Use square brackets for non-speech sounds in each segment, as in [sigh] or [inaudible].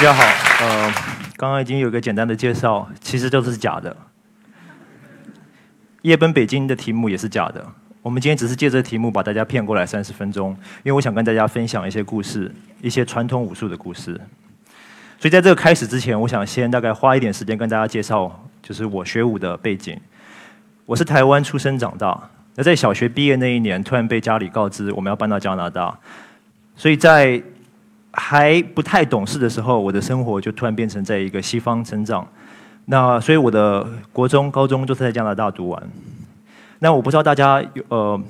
大家好，呃，刚刚已经有一个简单的介绍，其实都是假的。夜奔北京的题目也是假的。我们今天只是借这题目把大家骗过来三十分钟，因为我想跟大家分享一些故事，一些传统武术的故事。所以在这个开始之前，我想先大概花一点时间跟大家介绍，就是我学武的背景。我是台湾出生长大，那在小学毕业那一年，突然被家里告知我们要搬到加拿大，所以在还不太懂事的时候，我的生活就突然变成在一个西方成长。那所以我的国中、高中都是在加拿大读完。那我不知道大家有呃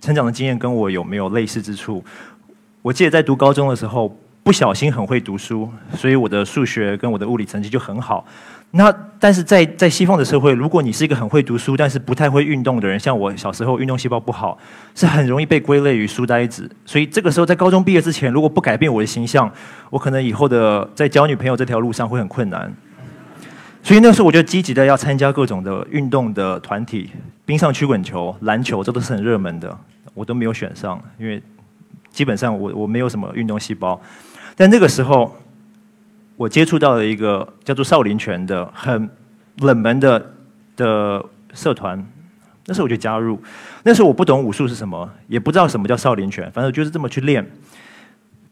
成长的经验跟我有没有类似之处。我记得在读高中的时候，不小心很会读书，所以我的数学跟我的物理成绩就很好。那但是在在西方的社会，如果你是一个很会读书，但是不太会运动的人，像我小时候运动细胞不好，是很容易被归类于书呆子。所以这个时候在高中毕业之前，如果不改变我的形象，我可能以后的在交女朋友这条路上会很困难。所以那时候我就积极的要参加各种的运动的团体，冰上曲棍球、篮球，这都是很热门的，我都没有选上，因为基本上我我没有什么运动细胞。但那个时候，我接触到了一个叫做少林拳的很冷门的的社团，那时候我就加入。那时候我不懂武术是什么，也不知道什么叫少林拳，反正就是这么去练。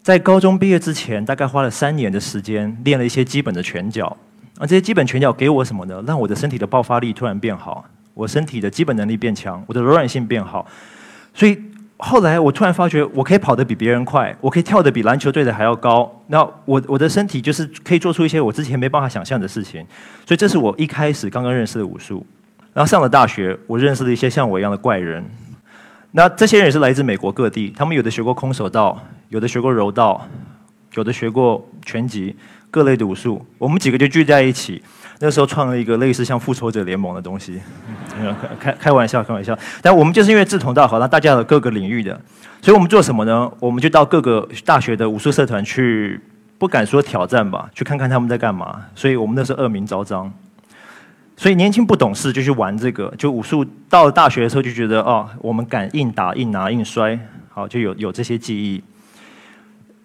在高中毕业之前，大概花了三年的时间练了一些基本的拳脚。啊，这些基本拳脚给我什么呢？让我的身体的爆发力突然变好，我身体的基本能力变强，我的柔软性变好。所以后来我突然发觉，我可以跑得比别人快，我可以跳得比篮球队的还要高。那我我的身体就是可以做出一些我之前没办法想象的事情。所以这是我一开始刚刚认识的武术。然后上了大学，我认识了一些像我一样的怪人。那这些人也是来自美国各地，他们有的学过空手道，有的学过柔道，有的学过拳击。各类的武术，我们几个就聚在一起。那时候创了一个类似像复仇者联盟的东西，[laughs] 开开玩笑，开玩笑。但我们就是因为志同道合，让大家有各个领域的，所以我们做什么呢？我们就到各个大学的武术社团去，不敢说挑战吧，去看看他们在干嘛。所以我们那时候恶名昭彰。所以年轻不懂事就去玩这个，就武术。到了大学的时候就觉得哦，我们敢硬打、硬拿、硬摔，好就有有这些记忆。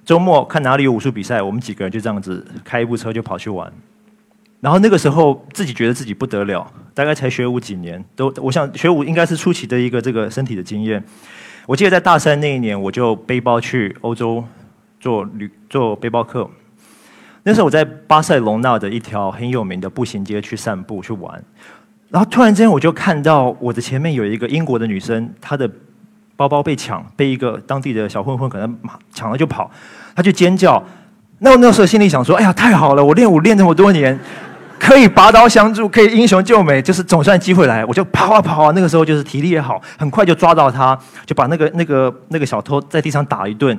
周末看哪里有武术比赛，我们几个人就这样子开一部车就跑去玩。然后那个时候自己觉得自己不得了，大概才学武几年，都我想学武应该是初期的一个这个身体的经验。我记得在大三那一年，我就背包去欧洲做旅做背包客。那时候我在巴塞隆纳的一条很有名的步行街去散步去玩，然后突然间我就看到我的前面有一个英国的女生，她的。包包被抢，被一个当地的小混混可能抢了就跑，他就尖叫。那我那时候心里想说：“哎呀，太好了！我练武练这么多年，可以拔刀相助，可以英雄救美，就是总算机会来。”我就跑啊跑啊，那个时候就是体力也好，很快就抓到他，就把那个那个那个小偷在地上打一顿。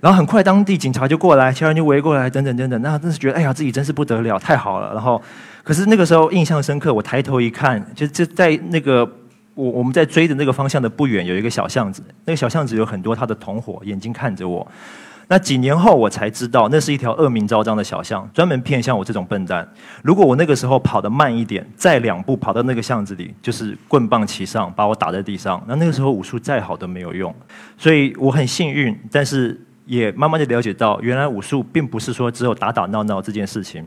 然后很快当地警察就过来，其他人就围过来，等等等等。那真是觉得哎呀，自己真是不得了，太好了。然后，可是那个时候印象深刻，我抬头一看，就就在那个。我我们在追的那个方向的不远有一个小巷子，那个小巷子有很多他的同伙，眼睛看着我。那几年后我才知道，那是一条恶名昭彰的小巷，专门骗像我这种笨蛋。如果我那个时候跑得慢一点，再两步跑到那个巷子里，就是棍棒齐上，把我打在地上。那那个时候武术再好都没有用。所以我很幸运，但是也慢慢的了解到，原来武术并不是说只有打打闹闹这件事情。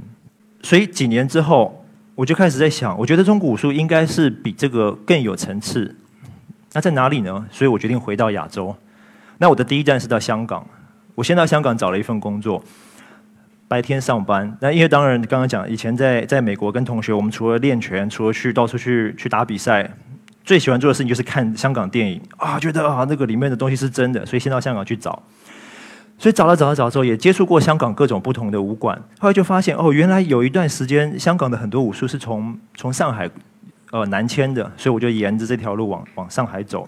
所以几年之后。我就开始在想，我觉得中国武术应该是比这个更有层次。那在哪里呢？所以我决定回到亚洲。那我的第一站是到香港。我先到香港找了一份工作，白天上班。那因为当然刚刚讲，以前在在美国跟同学，我们除了练拳，除了去到处去去打比赛，最喜欢做的事情就是看香港电影啊，觉得啊那个里面的东西是真的，所以先到香港去找。所以找了找了找之后，也接触过香港各种不同的武馆。后来就发现，哦，原来有一段时间香港的很多武术是从从上海呃南迁的，所以我就沿着这条路往往上海走。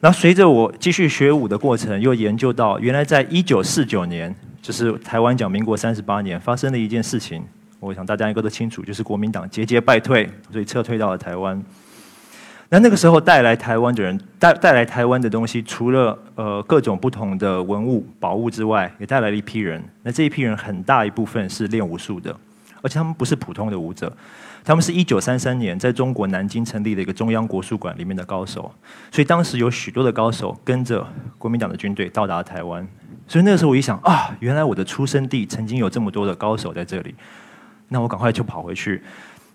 那随着我继续学武的过程，又研究到，原来在一九四九年，就是台湾讲民国三十八年发生的一件事情。我想大家应该都清楚，就是国民党节节败退，所以撤退到了台湾。那那个时候带来台湾的人带带来台湾的东西，除了呃各种不同的文物宝物之外，也带来了一批人。那这一批人很大一部分是练武术的，而且他们不是普通的武者，他们是一九三三年在中国南京成立的一个中央国术馆里面的高手，所以当时有许多的高手跟着国民党的军队到达台湾。所以那个时候我一想啊，原来我的出生地曾经有这么多的高手在这里，那我赶快就跑回去。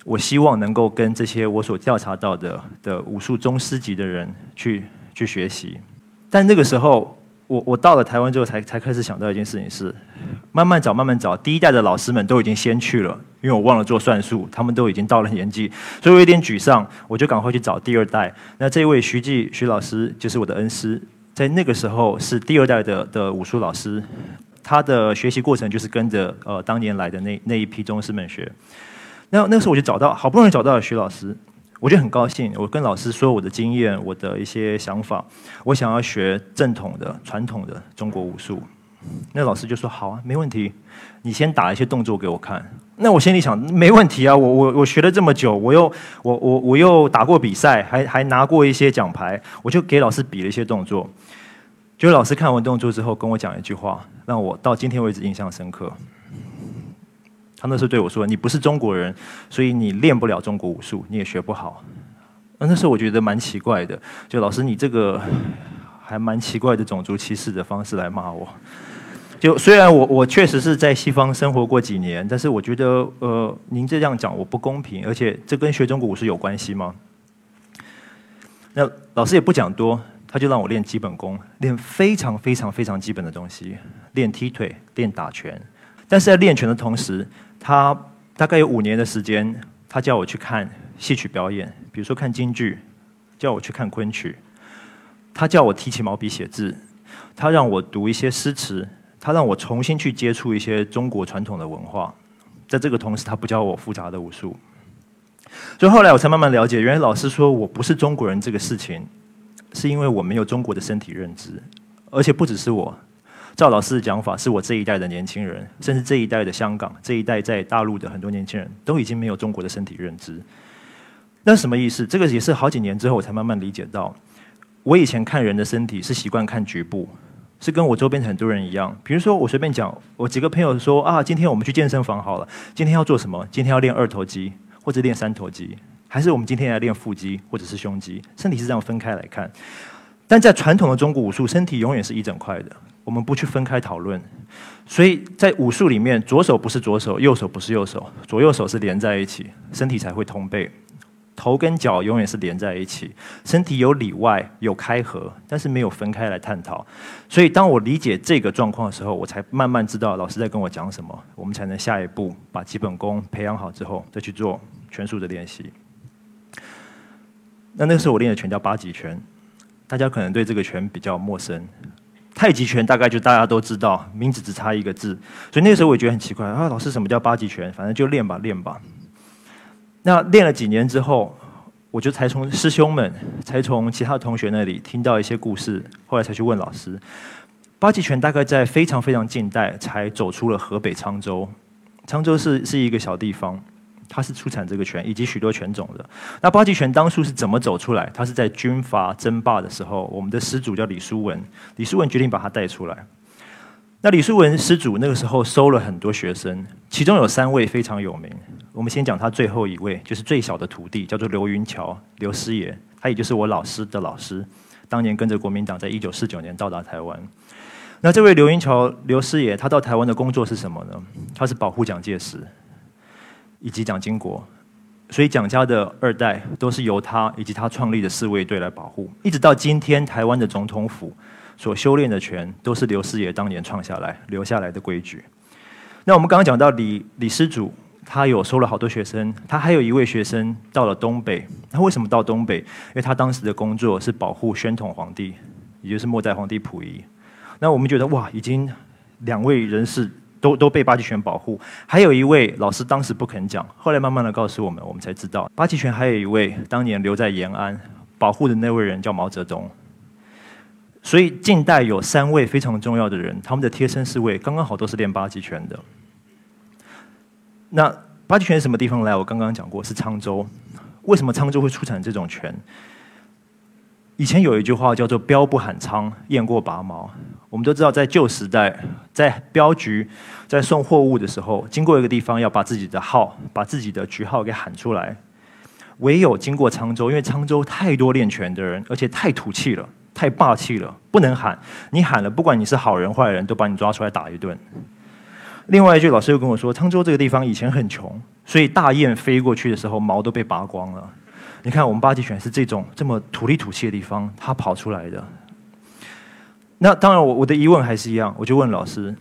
我希望能够跟这些我所调查到的的武术宗师级的人去去学习。但那个时候，我我到了台湾之后，才才开始想到一件事情是，慢慢找慢慢找，第一代的老师们都已经先去了，因为我忘了做算术，他们都已经到了年纪，所以我有点沮丧，我就赶快去找第二代。那这位徐继徐老师就是我的恩师。在那个时候是第二代的的武术老师，他的学习过程就是跟着呃当年来的那那一批宗师们学。那那时候我就找到，好不容易找到了徐老师，我就很高兴。我跟老师说我的经验，我的一些想法，我想要学正统的传统的中国武术。那老师就说好啊，没问题，你先打一些动作给我看。那我心里想，没问题啊，我我我学了这么久，我又我我我又打过比赛，还还拿过一些奖牌，我就给老师比了一些动作。就老师看完动作之后，跟我讲一句话，让我到今天为止印象深刻。他那时候对我说：“你不是中国人，所以你练不了中国武术，你也学不好。”那那时候我觉得蛮奇怪的，就老师你这个还蛮奇怪的种族歧视的方式来骂我。就虽然我我确实是在西方生活过几年，但是我觉得呃，您这样讲我不公平，而且这跟学中国武术有关系吗？那老师也不讲多。他就让我练基本功，练非常非常非常基本的东西，练踢腿，练打拳。但是在练拳的同时，他大概有五年的时间，他叫我去看戏曲表演，比如说看京剧，叫我去看昆曲，他叫我提起毛笔写字，他让我读一些诗词，他让我重新去接触一些中国传统的文化。在这个同时，他不教我复杂的武术。所以后来我才慢慢了解，原来老师说我不是中国人这个事情。是因为我没有中国的身体认知，而且不只是我，赵老师的讲法是我这一代的年轻人，甚至这一代的香港这一代在大陆的很多年轻人都已经没有中国的身体认知。那什么意思？这个也是好几年之后我才慢慢理解到。我以前看人的身体是习惯看局部，是跟我周边很多人一样。比如说我随便讲，我几个朋友说啊，今天我们去健身房好了，今天要做什么？今天要练二头肌或者练三头肌。还是我们今天来练腹肌或者是胸肌，身体是这样分开来看。但在传统的中国武术，身体永远是一整块的，我们不去分开讨论。所以在武术里面，左手不是左手，右手不是右手，左右手是连在一起，身体才会通背。头跟脚永远是连在一起，身体有里外有开合，但是没有分开来探讨。所以当我理解这个状况的时候，我才慢慢知道老师在跟我讲什么，我们才能下一步把基本功培养好之后，再去做拳术的练习。那那时候我练的拳叫八极拳，大家可能对这个拳比较陌生。太极拳大概就大家都知道，名字只差一个字。所以那时候我也觉得很奇怪啊，老师什么叫八极拳？反正就练吧，练吧。那练了几年之后，我就才从师兄们、才从其他同学那里听到一些故事，后来才去问老师。八极拳大概在非常非常近代才走出了河北沧州，沧州是是一个小地方。它是出产这个犬以及许多犬种的。那八极拳当初是怎么走出来？它是在军阀争霸的时候，我们的师祖叫李叔文，李叔文决定把它带出来。那李叔文师祖那个时候收了很多学生，其中有三位非常有名。我们先讲他最后一位，就是最小的徒弟，叫做刘云桥，刘师爷，他也就是我老师的老师，当年跟着国民党在一九四九年到达台湾。那这位刘云桥刘师爷，他到台湾的工作是什么呢？他是保护蒋介石。以及蒋经国，所以蒋家的二代都是由他以及他创立的侍卫队来保护，一直到今天，台湾的总统府所修炼的拳，都是刘师爷当年创下来留下来的规矩。那我们刚刚讲到李李师祖，他有收了好多学生，他还有一位学生到了东北。他为什么到东北？因为他当时的工作是保护宣统皇帝，也就是末代皇帝溥仪。那我们觉得哇，已经两位人士。都都被八极拳保护，还有一位老师当时不肯讲，后来慢慢的告诉我们，我们才知道八极拳还有一位当年留在延安保护的那位人叫毛泽东。所以近代有三位非常重要的人，他们的贴身侍卫刚刚好都是练八极拳的。那八极拳什么地方来？我刚刚讲过是沧州。为什么沧州会出产这种拳？以前有一句话叫做“标不喊仓，雁过拔毛”。我们都知道，在旧时代，在镖局在送货物的时候，经过一个地方，要把自己的号、把自己的局号给喊出来。唯有经过沧州，因为沧州太多练拳的人，而且太土气了，太霸气了，不能喊。你喊了，不管你是好人坏人，都把你抓出来打一顿。另外一句，老师又跟我说，沧州这个地方以前很穷，所以大雁飞过去的时候，毛都被拔光了。你看，我们八极拳是这种这么土里土气的地方，它跑出来的。那当然，我我的疑问还是一样，我就问老师，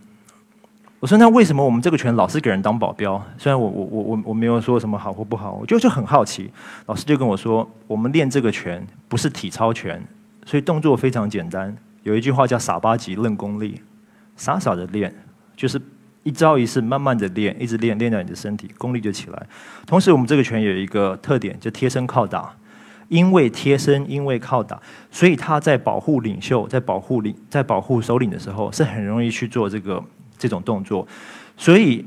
我说那为什么我们这个拳老是给人当保镖？虽然我我我我我没有说什么好或不好，我就就很好奇。老师就跟我说，我们练这个拳不是体操拳，所以动作非常简单。有一句话叫“傻八级论功力”，傻傻的练，就是。一招一式，慢慢的练，一直练，练到你的身体功力就起来。同时，我们这个拳有一个特点，就贴身靠打。因为贴身，因为靠打，所以他在保护领袖，在保护领，在保护首领的时候，是很容易去做这个这种动作。所以，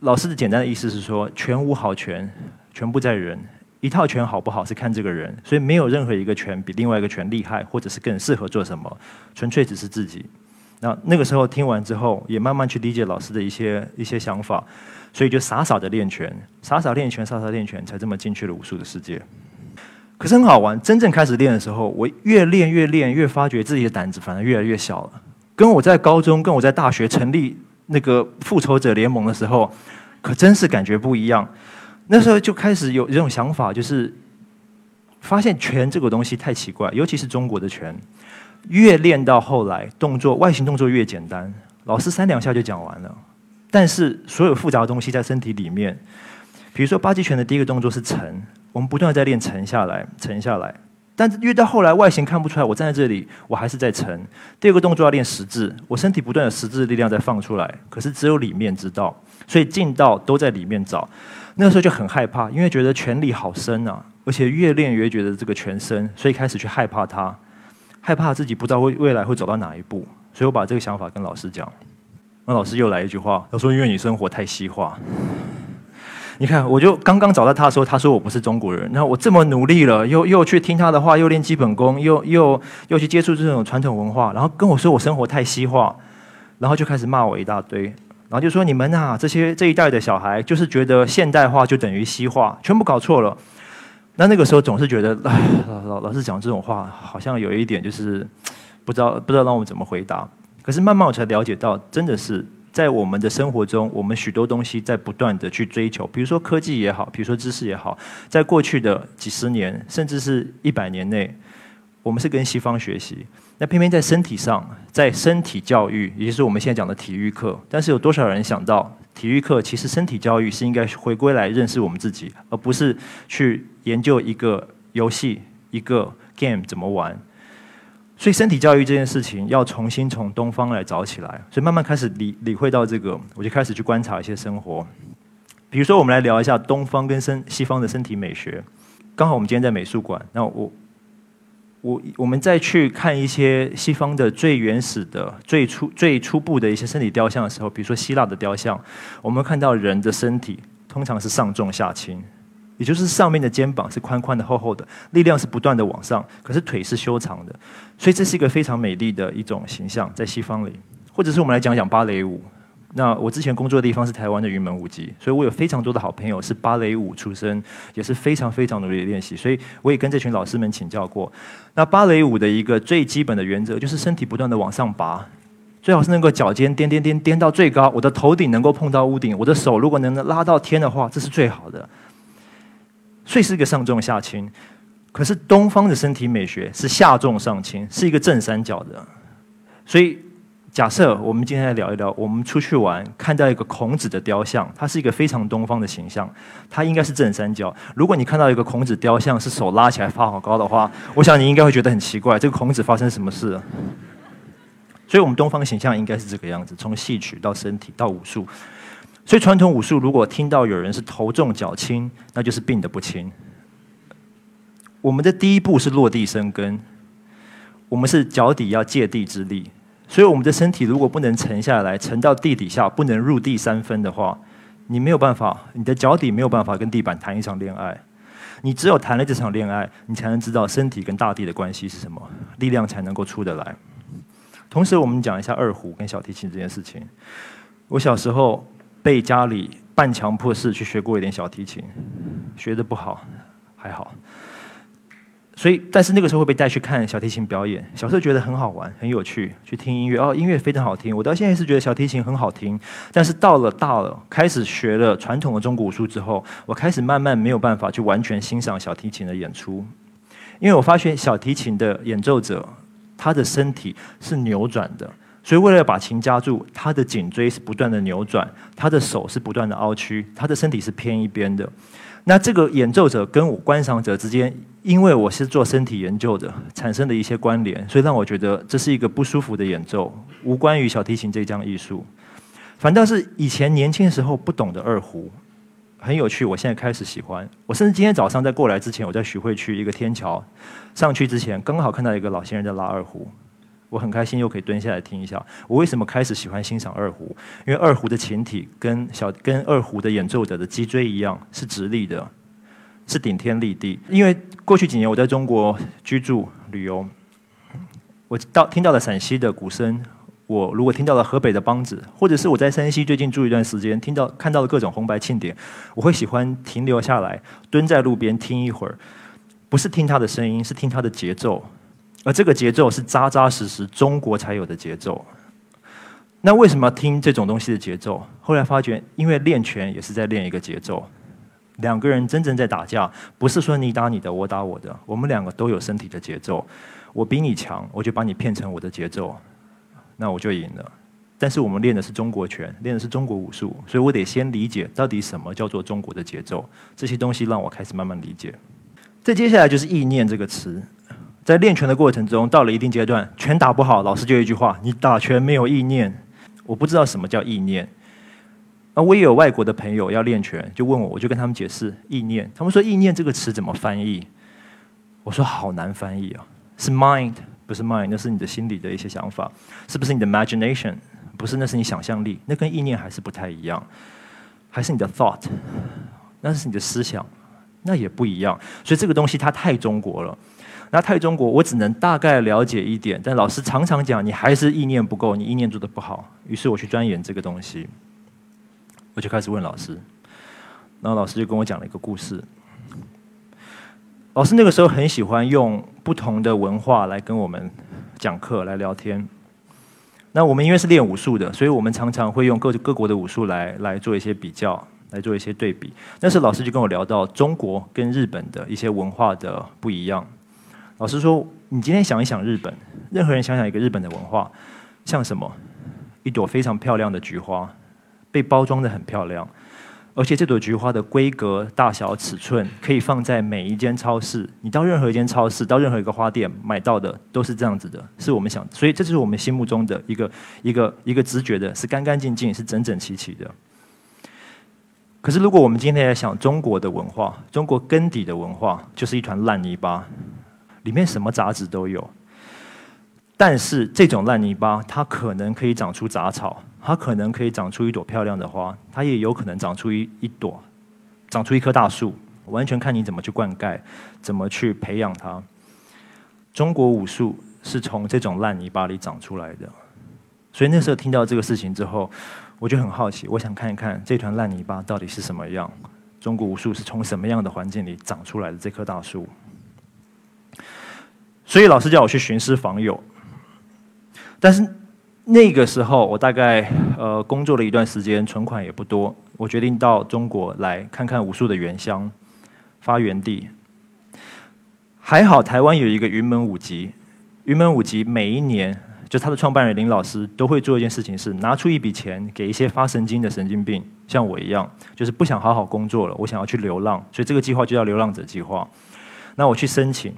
老师的简单的意思是说，拳无好拳，全部在人。一套拳好不好是看这个人，所以没有任何一个拳比另外一个拳厉害，或者是更适合做什么，纯粹只是自己。那那个时候听完之后，也慢慢去理解老师的一些一些想法，所以就傻傻的练拳，傻傻练拳，傻傻练拳，才这么进去了武术的世界。可是很好玩，真正开始练的时候，我越练越练，越发觉自己的胆子反而越来越小了。跟我在高中，跟我在大学成立那个复仇者联盟的时候，可真是感觉不一样。那时候就开始有这种想法，就是发现拳这个东西太奇怪，尤其是中国的拳。越练到后来，动作外形动作越简单，老师三两下就讲完了。但是所有复杂的东西在身体里面，比如说八极拳的第一个动作是沉，我们不断的在练沉下来，沉下来。但是越到后来，外形看不出来，我站在这里，我还是在沉。第二个动作要练十字，我身体不断的十字力量在放出来，可是只有里面知道，所以劲道都在里面找。那个时候就很害怕，因为觉得拳力好深啊，而且越练越觉得这个拳深，所以开始去害怕它。害怕自己不知道未未来会走到哪一步，所以我把这个想法跟老师讲。那老师又来一句话，他说：“因为你生活太西化。”你看，我就刚刚找到他的时候，他说我不是中国人。然后我这么努力了，又又去听他的话，又练基本功，又又又去接触这种传统文化，然后跟我说我生活太西化，然后就开始骂我一大堆，然后就说你们啊，这些这一代的小孩就是觉得现代化就等于西化，全部搞错了。那那个时候总是觉得，哎，老老是讲这种话，好像有一点就是不知道不知道让我们怎么回答。可是慢慢我才了解到，真的是在我们的生活中，我们许多东西在不断的去追求，比如说科技也好，比如说知识也好，在过去的几十年，甚至是一百年内，我们是跟西方学习。那偏偏在身体上，在身体教育，也就是我们现在讲的体育课，但是有多少人想到？体育课其实身体教育是应该回归来认识我们自己，而不是去研究一个游戏、一个 game 怎么玩。所以身体教育这件事情要重新从东方来找起来。所以慢慢开始理理会到这个，我就开始去观察一些生活。比如说，我们来聊一下东方跟身西方的身体美学。刚好我们今天在美术馆，那我。我我们再去看一些西方的最原始的、最初、最初步的一些身体雕像的时候，比如说希腊的雕像，我们看到人的身体通常是上重下轻，也就是上面的肩膀是宽宽的、厚厚的，力量是不断的往上，可是腿是修长的，所以这是一个非常美丽的一种形象，在西方里，或者是我们来讲讲芭蕾舞。那我之前工作的地方是台湾的云门舞集，所以我有非常多的好朋友是芭蕾舞出身，也是非常非常努力的练习，所以我也跟这群老师们请教过。那芭蕾舞的一个最基本的原则就是身体不断的往上拔，最好是能够脚尖颠颠颠颠到最高，我的头顶能够碰到屋顶，我的手如果能拉到天的话，这是最好的。所以是一个上重下轻，可是东方的身体美学是下重上轻，是一个正三角的，所以。假设我们今天来聊一聊，我们出去玩看到一个孔子的雕像，它是一个非常东方的形象，它应该是正三角。如果你看到一个孔子雕像是手拉起来发好高的话，[laughs] 我想你应该会觉得很奇怪，这个孔子发生什么事？所以，我们东方形象应该是这个样子，从戏曲到身体到武术。所以，传统武术如果听到有人是头重脚轻，那就是病得不轻。我们的第一步是落地生根，我们是脚底要借地之力。所以，我们的身体如果不能沉下来，沉到地底下，不能入地三分的话，你没有办法，你的脚底没有办法跟地板谈一场恋爱。你只有谈了这场恋爱，你才能知道身体跟大地的关系是什么，力量才能够出得来。同时，我们讲一下二胡跟小提琴这件事情。我小时候被家里半强迫式去学过一点小提琴，学的不好，还好。所以，但是那个时候会被带去看小提琴表演。小时候觉得很好玩、很有趣，去听音乐哦，音乐非常好听。我到现在是觉得小提琴很好听。但是到了大了，开始学了传统的中国武术之后，我开始慢慢没有办法去完全欣赏小提琴的演出，因为我发现小提琴的演奏者他的身体是扭转的，所以为了把琴夹住，他的颈椎是不断的扭转，他的手是不断的凹曲，他的身体是偏一边的。那这个演奏者跟我观赏者之间，因为我是做身体研究的，产生的一些关联，所以让我觉得这是一个不舒服的演奏，无关于小提琴这项艺术。反倒是以前年轻的时候不懂的二胡，很有趣。我现在开始喜欢。我甚至今天早上在过来之前，我在徐汇区一个天桥上去之前，刚好看到一个老先生在拉二胡。我很开心又可以蹲下来听一下。我为什么开始喜欢欣赏二胡？因为二胡的琴体跟小跟二胡的演奏者的脊椎一样是直立的，是顶天立地。因为过去几年我在中国居住旅游，我到听到了陕西的鼓声，我如果听到了河北的梆子，或者是我在山西最近住一段时间，听到看到了各种红白庆典，我会喜欢停留下来，蹲在路边听一会儿，不是听他的声音，是听他的节奏。而这个节奏是扎扎实实中国才有的节奏。那为什么听这种东西的节奏？后来发觉，因为练拳也是在练一个节奏。两个人真正在打架，不是说你打你的，我打我的，我们两个都有身体的节奏。我比你强，我就把你骗成我的节奏，那我就赢了。但是我们练的是中国拳，练的是中国武术，所以我得先理解到底什么叫做中国的节奏。这些东西让我开始慢慢理解。再接下来就是意念这个词。在练拳的过程中，到了一定阶段，拳打不好，老师就一句话：“你打拳没有意念。”我不知道什么叫意念。而我也有外国的朋友要练拳，就问我，我就跟他们解释意念。他们说“意念”这个词怎么翻译？我说好难翻译啊，是 mind 不是 mind，那是你的心里的一些想法，是不是你的 imagination？不是，那是你想象力，那跟意念还是不太一样，还是你的 thought，那是你的思想，那也不一样。所以这个东西它太中国了。那太中国，我只能大概了解一点，但老师常常讲，你还是意念不够，你意念做的不好。于是我去钻研这个东西，我就开始问老师，然后老师就跟我讲了一个故事。老师那个时候很喜欢用不同的文化来跟我们讲课、来聊天。那我们因为是练武术的，所以我们常常会用各各国的武术来来做一些比较，来做一些对比。那时老师就跟我聊到中国跟日本的一些文化的不一样。老师说：“你今天想一想日本，任何人想想一个日本的文化，像什么？一朵非常漂亮的菊花，被包装的很漂亮，而且这朵菊花的规格、大小、尺寸可以放在每一间超市。你到任何一间超市，到任何一个花店买到的都是这样子的，是我们想，所以这就是我们心目中的一个一个一个直觉的，是干干净净，是整整齐齐的。可是如果我们今天来想中国的文化，中国根底的文化，就是一团烂泥巴。”里面什么杂质都有，但是这种烂泥巴，它可能可以长出杂草，它可能可以长出一朵漂亮的花，它也有可能长出一一朵，长出一棵大树，完全看你怎么去灌溉，怎么去培养它。中国武术是从这种烂泥巴里长出来的，所以那时候听到这个事情之后，我就很好奇，我想看一看这团烂泥巴到底是什么样，中国武术是从什么样的环境里长出来的这棵大树。所以老师叫我去寻师访友，但是那个时候我大概呃工作了一段时间，存款也不多，我决定到中国来看看武术的原乡、发源地。还好台湾有一个云门舞集，云门舞集每一年就他的创办人林老师都会做一件事情，是拿出一笔钱给一些发神经的神经病，像我一样，就是不想好好工作了，我想要去流浪，所以这个计划就叫流浪者计划。那我去申请。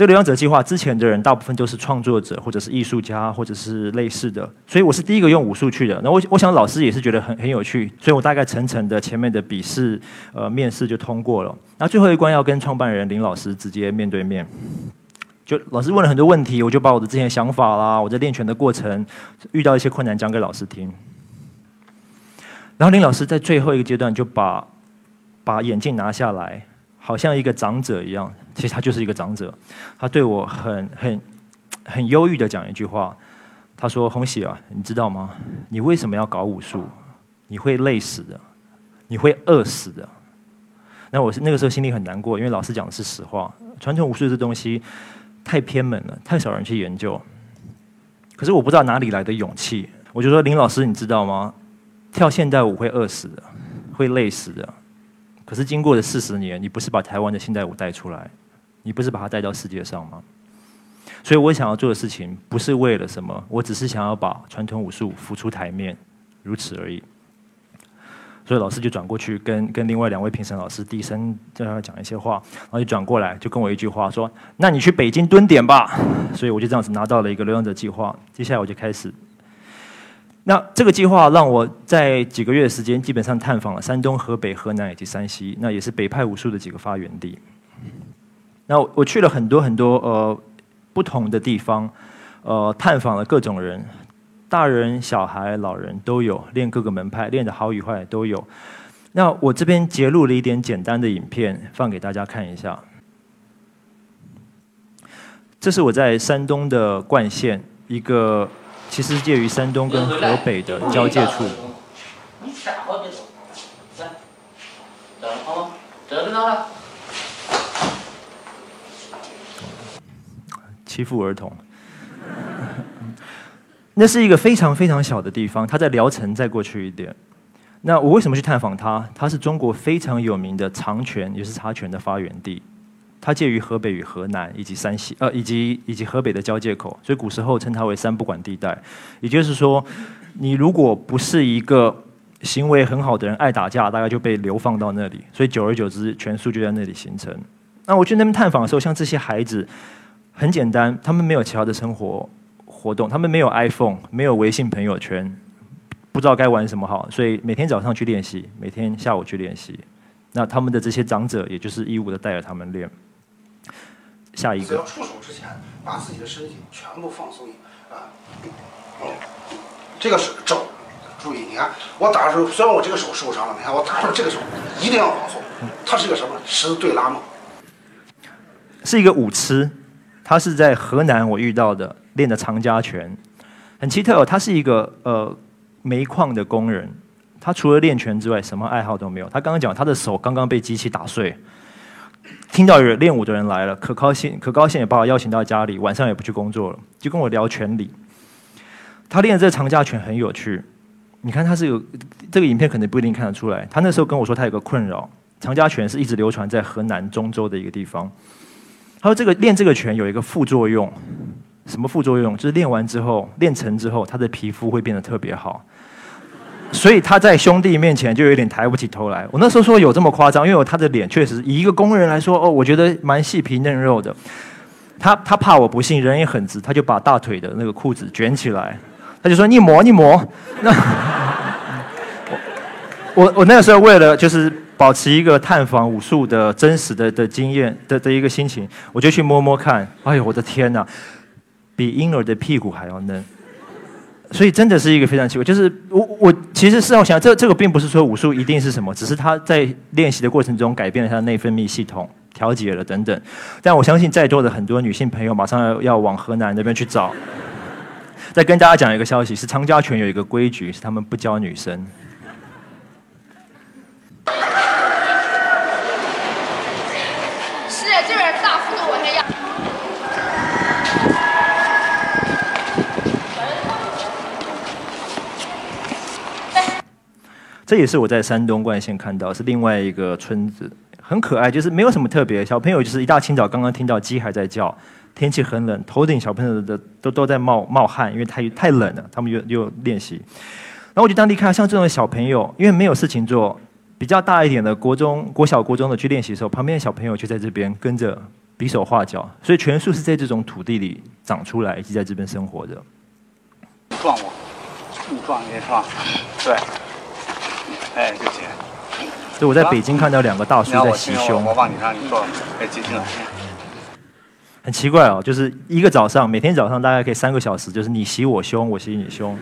这个流浪者计划之前的人大部分都是创作者或者是艺术家或者是类似的，所以我是第一个用武术去的。那我我想老师也是觉得很很有趣，所以我大概层层的前面的笔试呃面试就通过了。那最后一关要跟创办人林老师直接面对面，就老师问了很多问题，我就把我的之前想法啦，我在练拳的过程遇到一些困难讲给老师听。然后林老师在最后一个阶段就把把眼镜拿下来，好像一个长者一样，其实他就是一个长者。他对我很很很忧郁的讲一句话，他说：“红喜啊，你知道吗？你为什么要搞武术？你会累死的，你会饿死的。”那我是那个时候心里很难过，因为老师讲的是实话。传统武术这东西太偏门了，太少人去研究。可是我不知道哪里来的勇气，我就说林老师，你知道吗？跳现代舞会饿死的，会累死的。可是经过了四十年，你不是把台湾的现代舞带出来，你不是把它带到世界上吗？所以我想要做的事情不是为了什么，我只是想要把传统武术浮出台面，如此而已。所以老师就转过去跟跟另外两位评审老师低声跟他讲一些话，然后就转过来就跟我一句话说：“那你去北京蹲点吧。”所以我就这样子拿到了一个流浪者计划。接下来我就开始。那这个计划让我在几个月的时间，基本上探访了山东、河北、河南以及山西，那也是北派武术的几个发源地。那我去了很多很多呃不同的地方，呃探访了各种人。大人、小孩、老人都有练各个门派，练的好与坏都有。那我这边截录了一点简单的影片，放给大家看一下。这是我在山东的冠县，一个其实介于山东跟河北的交界处。欺负儿童。[laughs] 那是一个非常非常小的地方，它在聊城再过去一点。那我为什么去探访它？它是中国非常有名的长拳，也是插拳的发源地。它介于河北与河南以及山西，呃，以及以及河北的交界口，所以古时候称它为三不管地带。也就是说，你如果不是一个行为很好的人，爱打架，大概就被流放到那里。所以久而久之，拳术就在那里形成。那我去那边探访的时候，像这些孩子，很简单，他们没有其他的生活。活动，他们没有 iPhone，没有微信朋友圈，不知道该玩什么好，所以每天早上去练习，每天下午去练习。那他们的这些长者，也就是义务的带着他们练。下一个。要出手之前，把自己的身体全部放松啊。这个是肘，注意，你看我打的时候，虽然我这个手受伤了，你看我打的这个手一定要往后。它是一个什么？十字对拉嘛。是一个舞痴，他是在河南我遇到的。练的长家拳很奇特哦，他是一个呃煤矿的工人，他除了练拳之外，什么爱好都没有。他刚刚讲他的手刚刚被机器打碎，听到有练武的人来了，可高兴可高兴，也把我邀请到家里，晚上也不去工作了，就跟我聊拳理。他练的这个长家拳很有趣，你看他是有这个影片可能不一定看得出来。他那时候跟我说他有个困扰，长家拳是一直流传在河南中州的一个地方。他说这个练这个拳有一个副作用。什么副作用？就是练完之后，练成之后，他的皮肤会变得特别好。所以他在兄弟面前就有点抬不起头来。我那时候说有这么夸张，因为他的脸确实以一个工人来说，哦，我觉得蛮细皮嫩肉的。他他怕我不信，人也很直，他就把大腿的那个裤子卷起来，他就说你磨你磨。那 [laughs] 我我那个时候为了就是保持一个探访武术的真实的的经验的的一个心情，我就去摸摸看。哎呦，我的天哪！比婴儿的屁股还要嫩，所以真的是一个非常奇怪。就是我我其实是我想，这这个并不是说武术一定是什么，只是他在练习的过程中改变了他的内分泌系统，调节了等等。但我相信在座的很多女性朋友马上要要往河南那边去找。再跟大家讲一个消息，是常家拳有一个规矩，是他们不教女生。这也是我在山东冠县看到，是另外一个村子，很可爱，就是没有什么特别。小朋友就是一大清早刚刚听到鸡还在叫，天气很冷，头顶小朋友的都都在冒 [laughs] 冒汗，因为太太冷了，他们又又练习。然后我就当地看，像这种小朋友，因为没有事情做，比较大一点的国中、国小、国中的去练习的时候，旁边的小朋友就在这边跟着比手画脚，所以拳术是在这种土地里长出来，以及在这边生活的。撞我，你撞你撞，对。哎，就行。就我在北京看到两个大叔在袭胸。我帮你让你做，哎，记清了。很奇怪哦，就是一个早上，每天早上大概可以三个小时，就是你袭我胸，我袭你胸。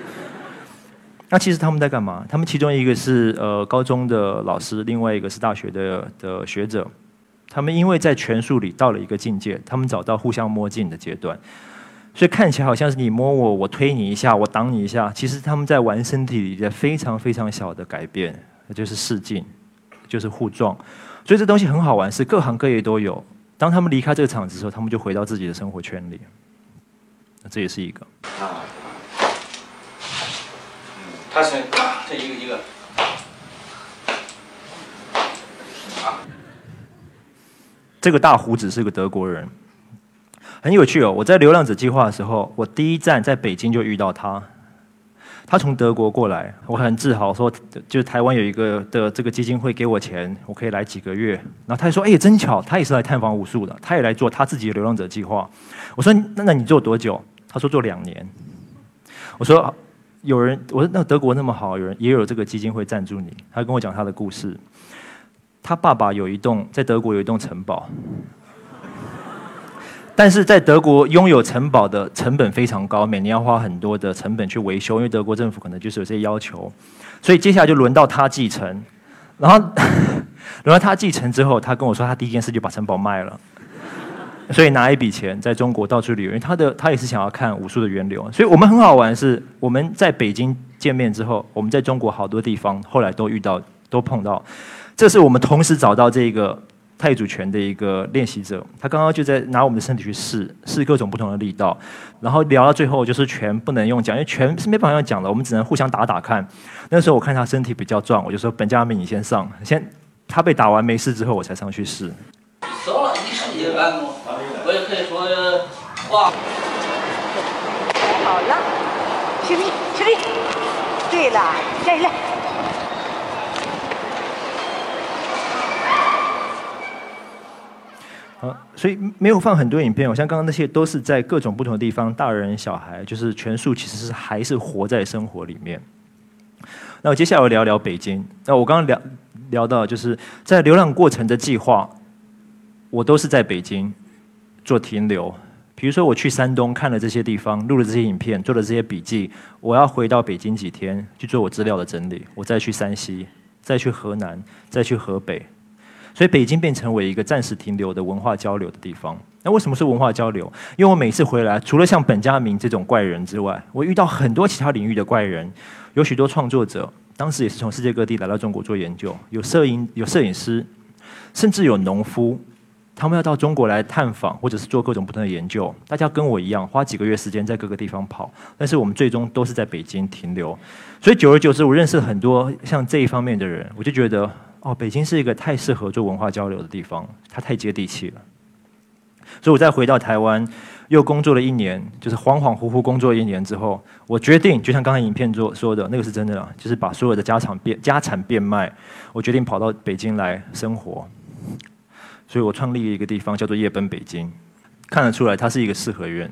那其实他们在干嘛？他们其中一个是呃高中的老师，另外一个是大学的的学者。他们因为在拳术里到了一个境界，他们找到互相摸镜的阶段，所以看起来好像是你摸我，我推你一下，我挡你一下，其实他们在玩身体里的非常非常小的改变，那就是试镜，就是互撞。所以这东西很好玩，是各行各业都有。当他们离开这个场子的时候，他们就回到自己的生活圈里。这也是一个。啊。他是这一个一个。这个大胡子是个德国人，很有趣哦。我在流浪者计划的时候，我第一站在北京就遇到他。他从德国过来，我很自豪说，就台湾有一个的这个基金会给我钱，我可以来几个月。然后他就说：“哎，真巧，他也是来探访武术的，他也来做他自己的流浪者计划。”我说：“那那你做多久？”他说：“做两年。”我说：“有人，我说那德国那么好，有人也有这个基金会赞助你。”他跟我讲他的故事。他爸爸有一栋在德国有一栋城堡。但是在德国拥有城堡的成本非常高，每年要花很多的成本去维修，因为德国政府可能就是有这些要求，所以接下来就轮到他继承。然后 [laughs] 轮到他继承之后，他跟我说，他第一件事就把城堡卖了，所以拿一笔钱在中国到处旅游。因为他的他也是想要看武术的源流，所以我们很好玩，是我们在北京见面之后，我们在中国好多地方后来都遇到，都碰到。这是我们同时找到这个。太祖拳的一个练习者，他刚刚就在拿我们的身体去试试各种不同的力道，然后聊到最后就是拳不能用讲，因为拳是没办法用讲的，我们只能互相打打看。那时候我看他身体比较壮，我就说本家明你先上，先他被打完没事之后我才上去试。走了，你试一按摩，我也可以说哇。好了，起立，起立。对了，来来。好，所以没有放很多影片。我像刚刚那些都是在各种不同的地方，大人小孩，就是全数其实是还是活在生活里面。那我接下来我聊聊北京。那我刚刚聊聊到，就是在流浪过程的计划，我都是在北京做停留。比如说我去山东看了这些地方，录了这些影片，做了这些笔记，我要回到北京几天去做我资料的整理，我再去山西，再去河南，再去河北。所以北京变成为一个暂时停留的文化交流的地方。那为什么是文化交流？因为我每次回来，除了像本家明这种怪人之外，我遇到很多其他领域的怪人，有许多创作者，当时也是从世界各地来到中国做研究，有摄影、有摄影师，甚至有农夫，他们要到中国来探访，或者是做各种不同的研究。大家跟我一样，花几个月时间在各个地方跑，但是我们最终都是在北京停留。所以久而久之，我认识很多像这一方面的人，我就觉得。哦，北京是一个太适合做文化交流的地方，它太接地气了。所以我再回到台湾，又工作了一年，就是恍恍惚惚工作一年之后，我决定，就像刚才影片做说的那个是真的啊，就是把所有的家产变家产变卖，我决定跑到北京来生活。所以我创立了一个地方叫做夜奔北京，看得出来它是一个四合院，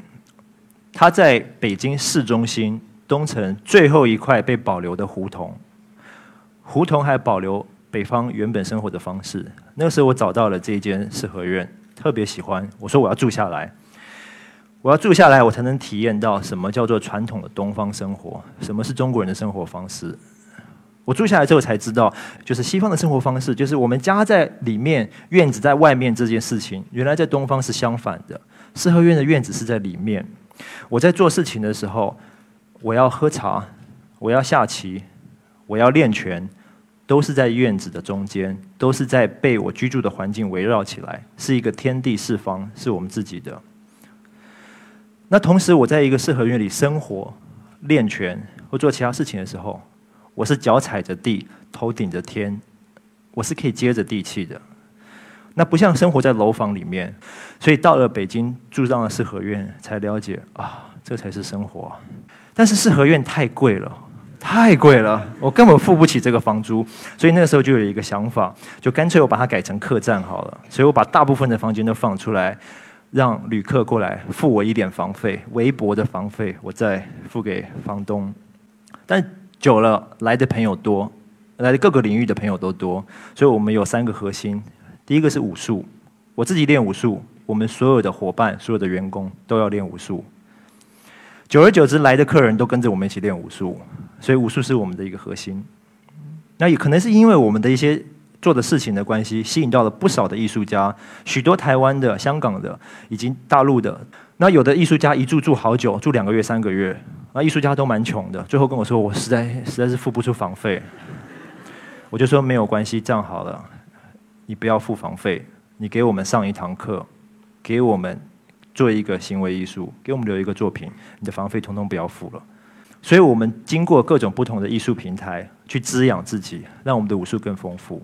它在北京市中心东城最后一块被保留的胡同，胡同还保留。北方原本生活的方式，那个时候我找到了这一间四合院，特别喜欢。我说我要住下来，我要住下来，我才能体验到什么叫做传统的东方生活，什么是中国人的生活方式。我住下来之后才知道，就是西方的生活方式，就是我们家在里面，院子在外面这件事情，原来在东方是相反的。四合院的院子是在里面。我在做事情的时候，我要喝茶，我要下棋，我要练拳。都是在院子的中间，都是在被我居住的环境围绕起来，是一个天地四方，是我们自己的。那同时，我在一个四合院里生活、练拳或做其他事情的时候，我是脚踩着地，头顶着天，我是可以接着地气的。那不像生活在楼房里面，所以到了北京住上了四合院，才了解啊，这才是生活。但是四合院太贵了。太贵了，我根本付不起这个房租，所以那个时候就有一个想法，就干脆我把它改成客栈好了。所以我把大部分的房间都放出来，让旅客过来付我一点房费，微薄的房费，我再付给房东。但久了，来的朋友多，来的各个领域的朋友都多，所以我们有三个核心：第一个是武术，我自己练武术，我们所有的伙伴、所有的员工都要练武术。久而久之，来的客人都跟着我们一起练武术，所以武术是我们的一个核心。那也可能是因为我们的一些做的事情的关系，吸引到了不少的艺术家，许多台湾的、香港的以及大陆的。那有的艺术家一住住好久，住两个月、三个月。那艺术家都蛮穷的，最后跟我说：“我实在实在是付不出房费。”我就说：“没有关系，这样好了，你不要付房费，你给我们上一堂课，给我们做一个行为艺术，给我们留一个作品，你的房费通通不要付了。”所以我们经过各种不同的艺术平台去滋养自己，让我们的武术更丰富。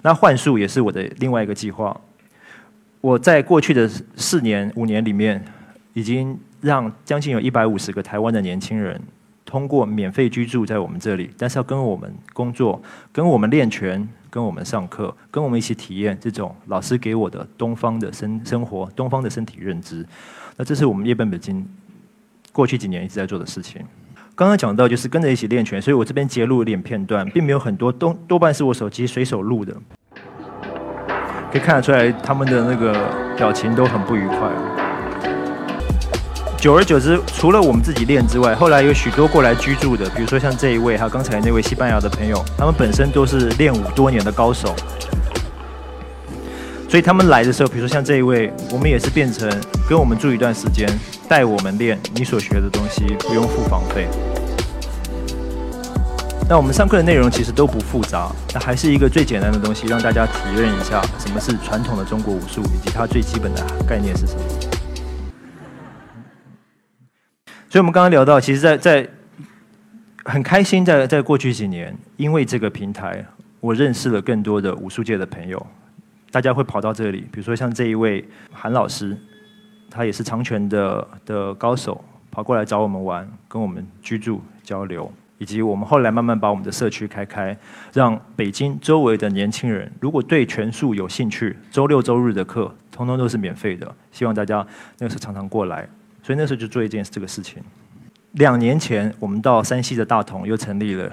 那幻术也是我的另外一个计划。我在过去的四年、五年里面，已经让将近有一百五十个台湾的年轻人，通过免费居住在我们这里，但是要跟我们工作、跟我们练拳、跟我们上课、跟我们一起体验这种老师给我的东方的生生活、东方的身体认知。那这是我们叶本北京过去几年一直在做的事情。刚刚讲到就是跟着一起练拳，所以我这边截录一点片段，并没有很多，多多半是我手机随手录的，可以看得出来他们的那个表情都很不愉快。久而久之，除了我们自己练之外，后来有许多过来居住的，比如说像这一位，还有刚才那位西班牙的朋友，他们本身都是练武多年的高手，所以他们来的时候，比如说像这一位，我们也是变成跟我们住一段时间。带我们练你所学的东西，不用付房费。那我们上课的内容其实都不复杂，那还是一个最简单的东西，让大家体验一下什么是传统的中国武术，以及它最基本的概念是什么。所以，我们刚刚聊到，其实，在在很开心，在在过去几年，因为这个平台，我认识了更多的武术界的朋友，大家会跑到这里，比如说像这一位韩老师。他也是长拳的的高手，跑过来找我们玩，跟我们居住交流，以及我们后来慢慢把我们的社区开开，让北京周围的年轻人，如果对拳术有兴趣，周六周日的课通通都是免费的，希望大家那个时候常常过来。所以那时候就做一件这个事情。两年前，我们到山西的大同又成立了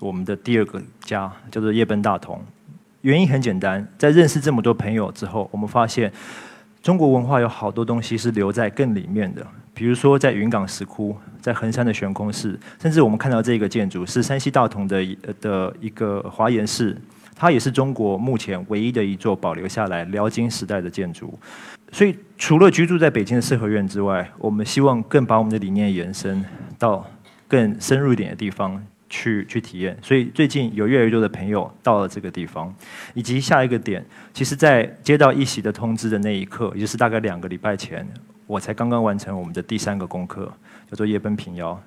我们的第二个家，叫做夜奔大同。原因很简单，在认识这么多朋友之后，我们发现。中国文化有好多东西是留在更里面的，比如说在云冈石窟，在衡山的悬空寺，甚至我们看到这个建筑是山西大同的的一个华严寺，它也是中国目前唯一的一座保留下来辽金时代的建筑。所以，除了居住在北京的四合院之外，我们希望更把我们的理念延伸到更深入一点的地方。去去体验，所以最近有越来越多的朋友到了这个地方，以及下一个点，其实，在接到一席的通知的那一刻，也就是大概两个礼拜前，我才刚刚完成我们的第三个功课，叫做夜奔平遥。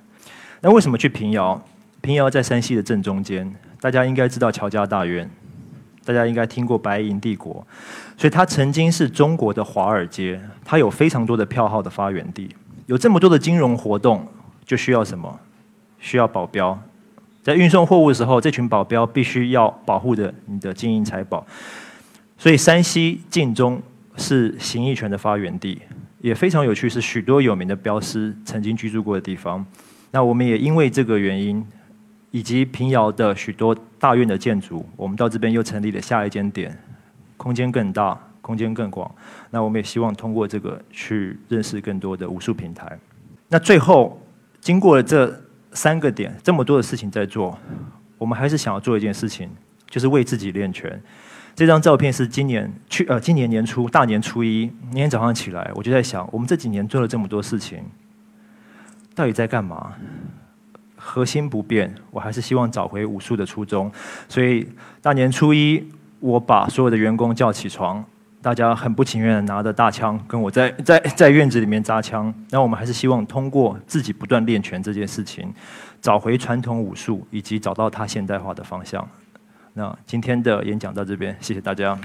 那为什么去平遥？平遥在山西的正中间，大家应该知道乔家大院，大家应该听过白银帝国，所以它曾经是中国的华尔街，它有非常多的票号的发源地，有这么多的金融活动，就需要什么？需要保镖。在运送货物的时候，这群保镖必须要保护着你的金银财宝。所以，山西晋中是形意拳的发源地，也非常有趣，是许多有名的镖师曾经居住过的地方。那我们也因为这个原因，以及平遥的许多大院的建筑，我们到这边又成立了下一间店，空间更大，空间更广。那我们也希望通过这个去认识更多的武术平台。那最后，经过了这。三个点，这么多的事情在做，我们还是想要做一件事情，就是为自己练拳。这张照片是今年去呃今年年初大年初一那天早上起来，我就在想，我们这几年做了这么多事情，到底在干嘛？核心不变，我还是希望找回武术的初衷。所以大年初一，我把所有的员工叫起床。大家很不情愿的拿着大枪跟我在 [laughs] 在在院子里面扎枪，那我们还是希望通过自己不断练拳这件事情，找回传统武术，以及找到它现代化的方向。那今天的演讲到这边，谢谢大家。